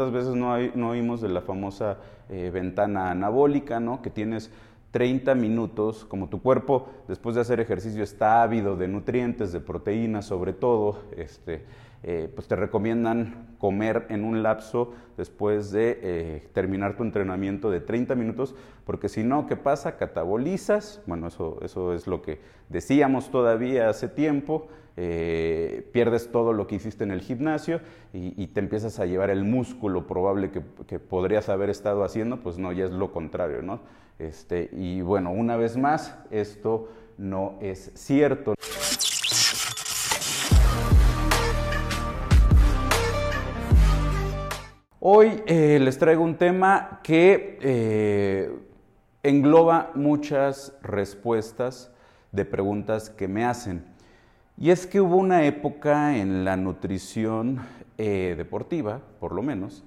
¿Cuántas veces no, no oímos de la famosa eh, ventana anabólica, ¿no? Que tienes 30 minutos, como tu cuerpo después de hacer ejercicio está ávido de nutrientes, de proteínas sobre todo, este, eh, pues te recomiendan comer en un lapso después de eh, terminar tu entrenamiento de 30 minutos, porque si no, ¿qué pasa? Catabolizas, bueno, eso, eso es lo que decíamos todavía hace tiempo, eh, pierdes todo lo que hiciste en el gimnasio y, te empiezas a llevar el músculo probable que, podrías haber estado haciendo, pues no, ya es lo contrario, ¿no? Este, y bueno, una vez más, esto no es cierto. Hoy eh, les traigo un tema que eh, engloba muchas respuestas de preguntas que me hacen. Y es que hubo una época en la nutrición eh, deportiva, por lo menos,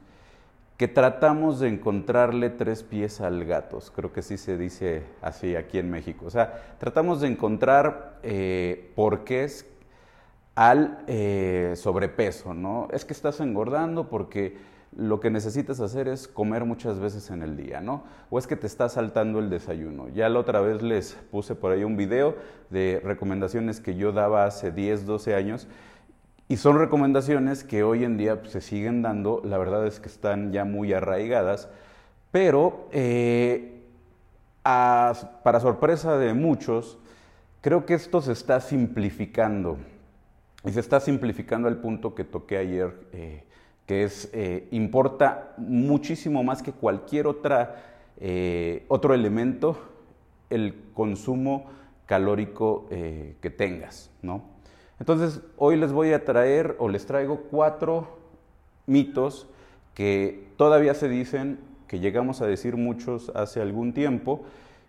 que tratamos de encontrarle tres pies al gato. Creo que sí se dice así aquí en México. O sea, tratamos de encontrar porqués al sobrepeso, ¿no? Es que estás engordando porque lo que necesitas hacer es comer muchas veces en el día, ¿no? O es que te está saltando el desayuno. Ya la otra vez les puse por ahí un video de recomendaciones que yo daba hace 10, 12 años y son recomendaciones que hoy en día pues, se siguen dando, la verdad es que están ya muy arraigadas, pero eh, para sorpresa de muchos, creo que esto se está simplificando. Y se está simplificando al punto que toqué ayer. Eh, que es, eh, importa muchísimo más que cualquier otra, eh, otro elemento el consumo calórico eh, que tengas, ¿no? Entonces, hoy les voy a traer o les traigo cuatro mitos que todavía se dicen, que llegamos a decir muchos hace algún tiempo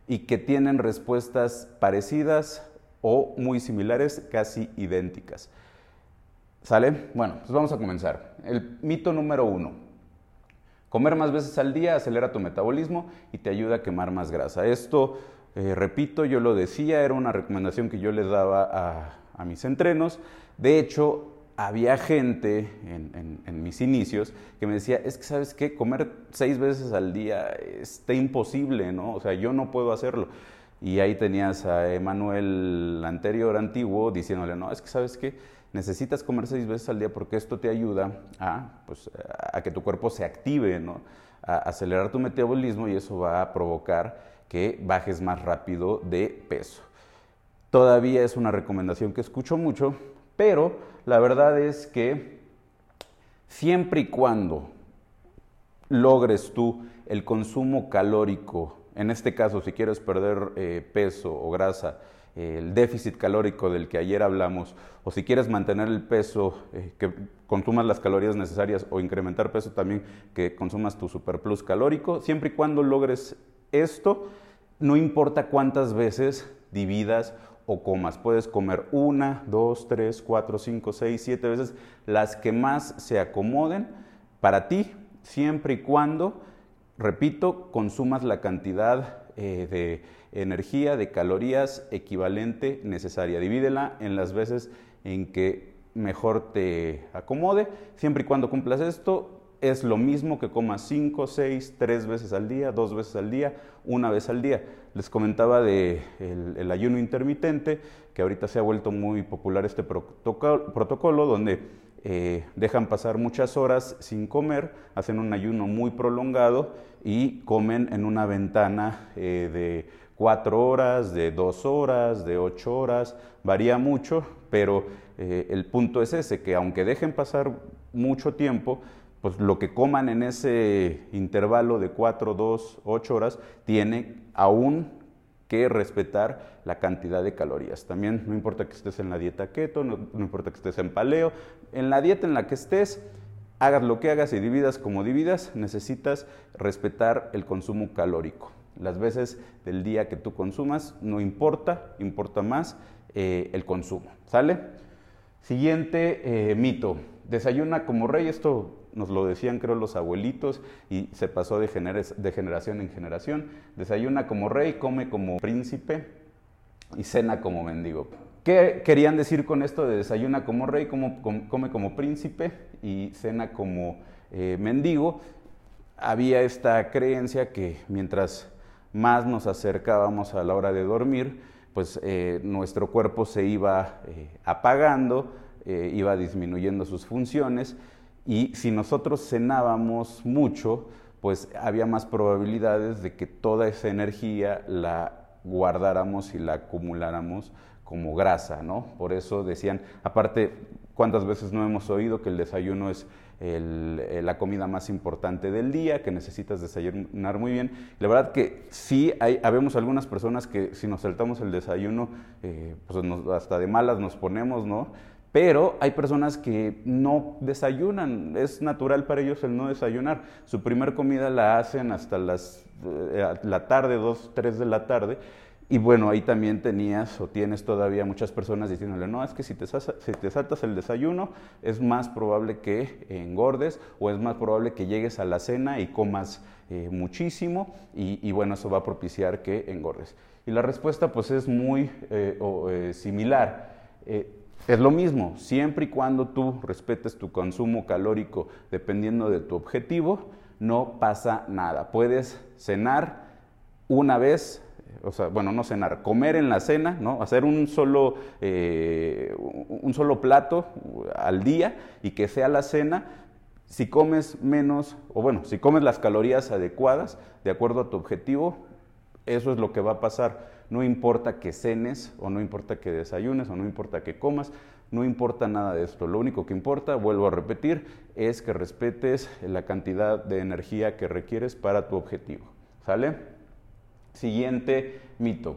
y que tienen respuestas parecidas o muy similares, casi idénticas. ¿Sale? Bueno, pues vamos a comenzar. El mito número uno. Comer más veces al día acelera tu metabolismo y te ayuda a quemar más grasa. Esto, eh, repito, yo lo decía, era una recomendación que yo les daba a, mis entrenos. De hecho, había gente en, mis inicios que me decía, es que sabes qué, comer seis veces al día está imposible, ¿no? O sea, yo no puedo hacerlo. Y ahí tenías a Emanuel anterior, antiguo, diciéndole, no, es que sabes qué, necesitas comer seis veces al día porque esto te ayuda a, pues, a que tu cuerpo se active, ¿no? a acelerar tu metabolismo y eso va a provocar que bajes más rápido de peso. Todavía es una recomendación que escucho mucho, pero la verdad es que siempre y cuando logres tú el consumo calórico, en este caso si quieres perder eh, peso o grasa, el déficit calórico del que ayer hablamos, o si quieres mantener el peso, eh, que consumas las calorías necesarias o incrementar peso también, que consumas tu superplus calórico, siempre y cuando logres esto, no importa cuántas veces dividas o comas. Puedes comer una, dos, tres, cuatro, cinco, seis, siete veces, las que más se acomoden para ti, siempre y cuando, repito, consumas la cantidad eh, de energía, de calorías equivalente necesaria. Divídela en las veces en que mejor te acomode. Siempre y cuando cumplas esto, es lo mismo que comas 5, 6, 3 veces al día, 2 veces al día, una vez al día. Les comentaba de el, ayuno intermitente, que ahorita se ha vuelto muy popular este protocolo, donde eh, dejan pasar muchas horas sin comer, hacen un ayuno muy prolongado y comen en una ventana eh, de cuatro horas, de dos horas, de ocho horas, varía mucho, pero eh, el punto es ese, que aunque dejen pasar mucho tiempo, pues lo que coman en ese intervalo de cuatro, dos, ocho horas, tiene aún respetar la cantidad de calorías. También no importa que estés en la dieta keto, no, no importa que estés en paleo, en la dieta en la que estés, hagas lo que hagas y dividas como dividas, necesitas respetar el consumo calórico. Las veces del día que tú consumas, no importa, importa más eh, el consumo. ¿Sale? Siguiente eh, mito. Desayuna como rey. Esto nos lo decían creo los abuelitos y se pasó de, generación en generación. Desayuna como rey, come como príncipe y cena como mendigo. ¿Qué querían decir con esto de desayuna como rey, come como príncipe y cena como eh, mendigo, había esta creencia que mientras más nos acercábamos a la hora de dormir, pues eh, nuestro cuerpo se iba eh, apagando, iba disminuyendo sus funciones y si nosotros cenábamos mucho, pues había más probabilidades de que toda esa energía la guardáramos y la acumuláramos como grasa, ¿no? Por eso decían, aparte, ¿cuántas veces no hemos oído que el desayuno es eh, la comida más importante del día, que necesitas desayunar muy bien? La verdad que sí, habemos algunas personas que si nos saltamos el desayuno, eh, pues hasta de malas nos ponemos, ¿no? Pero hay personas que no desayunan, es natural para ellos el no desayunar. Su primer comida la hacen hasta las, eh, la tarde, dos, tres de la tarde, y bueno, ahí también tenías o tienes todavía muchas personas diciéndole, no, es que si te, saltas el desayuno es más probable que engordes o es más probable que llegues a la cena y comas eh, muchísimo y, bueno, eso va a propiciar que engordes. Y la respuesta pues es muy eh, similar. Es lo mismo, siempre y cuando tú respetes tu consumo calórico dependiendo de tu objetivo, no pasa nada. Puedes cenar una vez o sea, bueno, no cenar, comer en la cena, ¿no? Hacer un solo, eh, un solo plato al día y que sea la cena. Si comes menos, o bueno, si comes las calorías adecuadas, de acuerdo a tu objetivo, eso es lo que va a pasar. No importa que cenes, o no importa que desayunes, o no importa que comas, no importa nada de esto. Lo único que importa, vuelvo a repetir, es que respetes la cantidad de energía que requieres para tu objetivo. ¿Sale? Siguiente mito.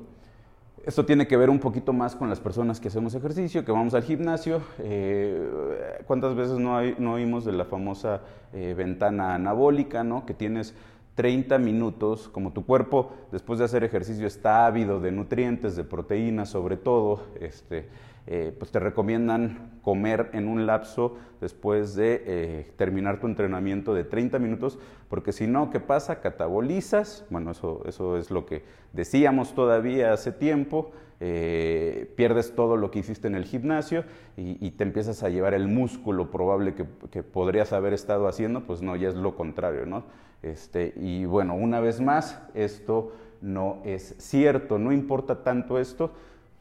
Esto tiene que ver un poquito más con las personas que hacemos ejercicio, que vamos al gimnasio. Eh, ¿Cuántas veces no, oímos de la famosa eh, ventana anabólica, ¿no? que tienes 30 minutos, como tu cuerpo después de hacer ejercicio está ávido de nutrientes, de proteínas sobre todo, este, eh, pues te recomiendan comer en un lapso después de eh, terminar tu entrenamiento de 30 minutos, porque si no, ¿qué pasa? Catabolizas, bueno, eso, eso es lo que decíamos todavía hace tiempo, eh, pierdes todo lo que hiciste en el gimnasio y, te empiezas a llevar el músculo probable que, podrías haber estado haciendo, pues no, ya es lo contrario, ¿no? Este, y bueno, una vez más, esto no es cierto, no importa tanto esto,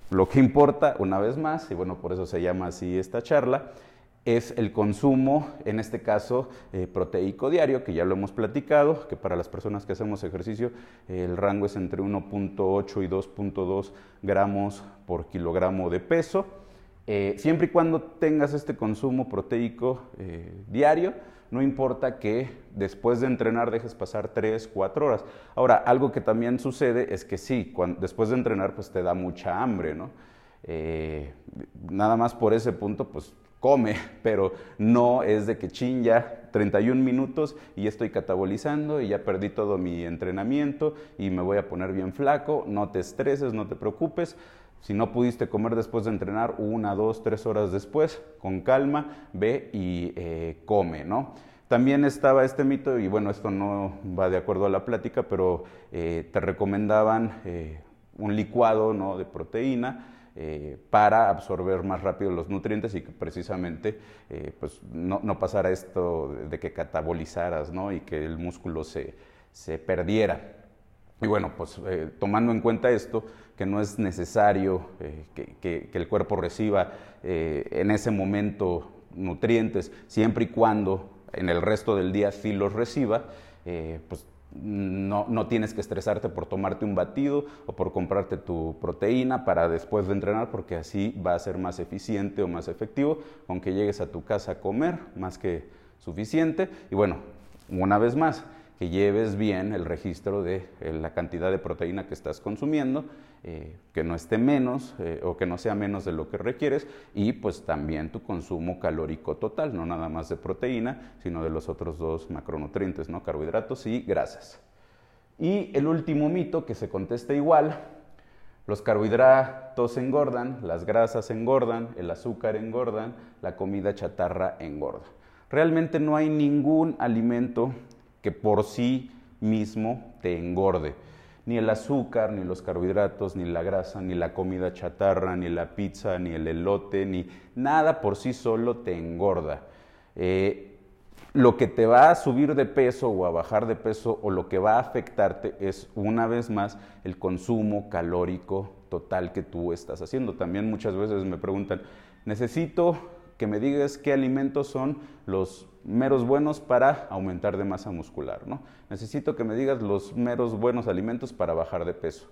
lo que importa, una vez más, y bueno, por eso se llama así esta charla, es el consumo, en este caso eh, proteico diario, que ya lo hemos platicado, que para las personas que hacemos ejercicio el rango es entre 1.8 y 2.2 gramos por kilogramo de peso. Eh, siempre y cuando tengas este consumo proteico eh, diario, no importa que después de entrenar dejes pasar 3, 4 horas. Ahora, algo que también sucede es que sí, después de entrenar pues te da mucha hambre, ¿no? Eh, nada más por ese punto pues come, pero no es de que chin ya 31 minutos y estoy catabolizando y ya perdí todo mi entrenamiento y me voy a poner bien flaco, no te estreses, no te preocupes, si no pudiste comer después de entrenar, una, dos, tres horas después, con calma, ve y eh, come, ¿no? También estaba este mito, y bueno, esto no va de acuerdo a la plática, pero eh, te recomendaban eh, un licuado ¿no? de proteína para absorber más rápido los nutrientes y que precisamente pues no, no, pasara esto de que catabolizaras ¿no? y que el músculo se, se perdiera. Y bueno, pues tomando en cuenta esto, que no es necesario eh, que, el cuerpo reciba eh, en ese momento nutrientes, siempre y cuando en el resto del día sí los reciba, eh, pues no, no, tienes que estresarte por tomarte un batido o por comprarte tu proteína para después de entrenar, porque así va a ser más eficiente o más efectivo, aunque llegues a tu casa a comer, más que suficiente. Y bueno, una vez más, que lleves bien el registro de la cantidad de proteína que estás consumiendo eh, que no esté menos eh, o que no sea menos de lo que requieres y pues también tu consumo calórico total, no nada más de proteína, sino de los otros dos macronutrientes, ¿no? carbohidratos y grasas. Y el último mito que se contesta igual, los carbohidratos engordan, las grasas engordan, el azúcar engordan, la comida chatarra engorda. Realmente no hay ningún alimento que por sí mismo te engorde ni el azúcar, ni los carbohidratos, ni la grasa, ni la comida chatarra, ni la pizza, ni el elote, ni nada por sí solo te engorda. Eh, lo que te va a subir de peso o a bajar de peso o lo que va a afectarte es una vez más el consumo calórico total que tú estás haciendo. También muchas veces me preguntan, necesito que me digas qué alimentos son los meros buenos para aumentar de masa muscular. ¿no? Necesito que me digas los meros buenos alimentos para bajar de peso.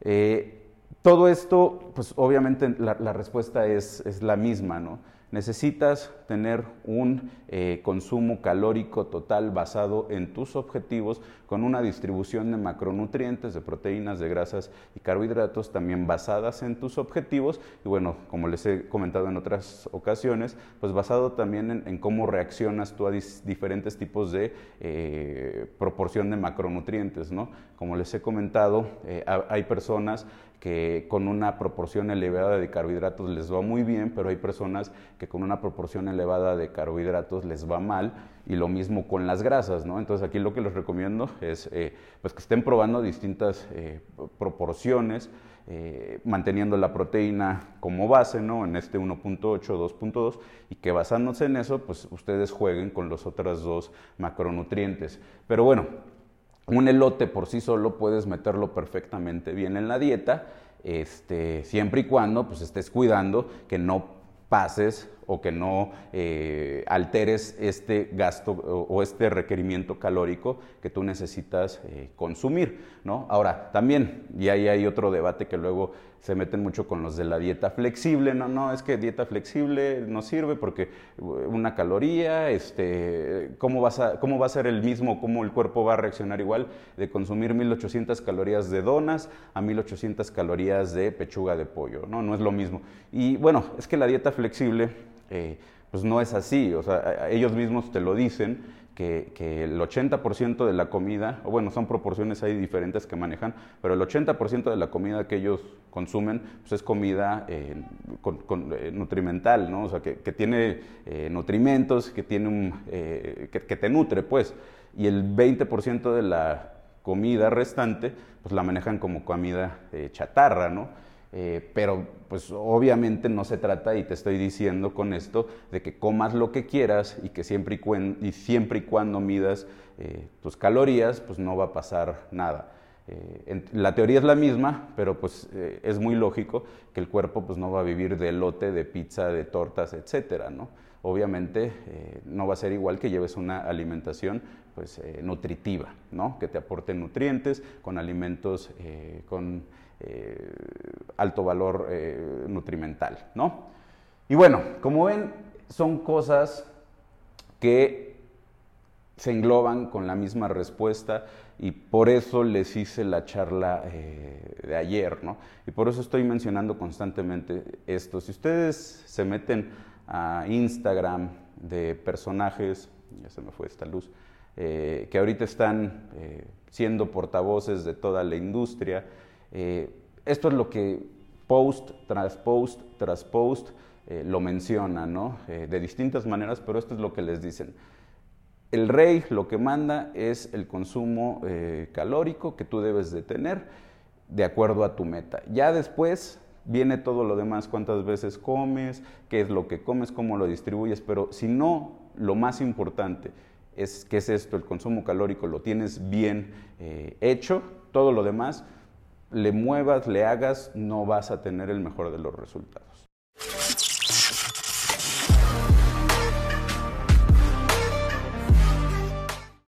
Eh, todo esto, pues obviamente la, respuesta es, es la misma, ¿no? Necesitas tener un eh, consumo calórico total basado en tus objetivos con una distribución de macronutrientes, de proteínas, de grasas y carbohidratos también basadas en tus objetivos y bueno, como les he comentado en otras ocasiones, pues basado también en, cómo reaccionas tú a diferentes tipos de eh, proporción de macronutrientes, ¿no? Como les he comentado, eh, hay personas que con una proporción elevada de carbohidratos les va muy bien, pero hay personas que con una proporción elevada de carbohidratos les va mal y lo mismo con las grasas, ¿no? Entonces aquí lo que les recomiendo es eh, pues que estén probando distintas eh, proporciones, eh, manteniendo la proteína como base, ¿no? En este 1.8, 2.2 y que basándose en eso, pues ustedes jueguen con los otros dos macronutrientes. Pero bueno, un elote por sí solo puedes meterlo perfectamente bien en la dieta, este, siempre y cuando pues, estés cuidando que no pases o que no eh, alteres este gasto o, este requerimiento calórico que tú necesitas eh, consumir, ¿no? Ahora, también, y ahí hay otro debate que luego se meten mucho con los de la dieta flexible, no, no, es que dieta flexible no sirve porque una caloría, este, ¿cómo, vas ¿cómo va a ser el mismo, cómo el cuerpo va a reaccionar igual de consumir 1800 calorías de donas a 1800 calorías de pechuga de pollo, ¿no? No es lo mismo. Y bueno, es que la dieta flexible eh, pues no es así, o sea, ellos mismos te lo dicen, que, el 80% de la comida, o bueno, son proporciones ahí diferentes que manejan, pero el 80% de la comida que ellos consumen pues es comida eh, eh, nutrimental, ¿no? O sea, que, tiene nutrimentos, que, tiene un, que, te nutre, pues, y el 20% de la comida restante, pues la manejan como comida chatarra, ¿no? Eh, pero pues obviamente no se trata, y te estoy diciendo con esto, de que comas lo que quieras y que siempre y, siempre y cuando midas eh, tus calorías, pues no va a pasar nada. Eh, la teoría es la misma, pero pues es muy lógico que el cuerpo pues no va a vivir de lote, de pizza, de tortas, etcétera, ¿no? Obviamente no va a ser igual que lleves una alimentación pues nutritiva, ¿no? Que te aporte nutrientes con alimentos con eh, alto valor eh, nutrimental, ¿no? Y bueno, como ven, son cosas que se engloban con la misma respuesta y por eso les hice la charla eh, de ayer, ¿no? Y por eso estoy mencionando constantemente esto. Si ustedes se meten Instagram de personajes, ya se me fue esta luz, que ahorita están siendo portavoces de toda la industria, eh, esto es lo que post tras post tras post eh, lo menciona, ¿no? Eh, de distintas maneras, pero esto es lo que les dicen. El rey lo que manda es el consumo calórico que tú debes de tener de acuerdo a tu meta. Ya después viene todo lo demás, cuántas veces comes, qué es lo que comes, cómo lo distribuyes, pero si no, lo más importante es qué es esto, el consumo calórico, lo tienes bien hecho, todo lo demás le muevas, le hagas, no vas a tener el mejor de los resultados.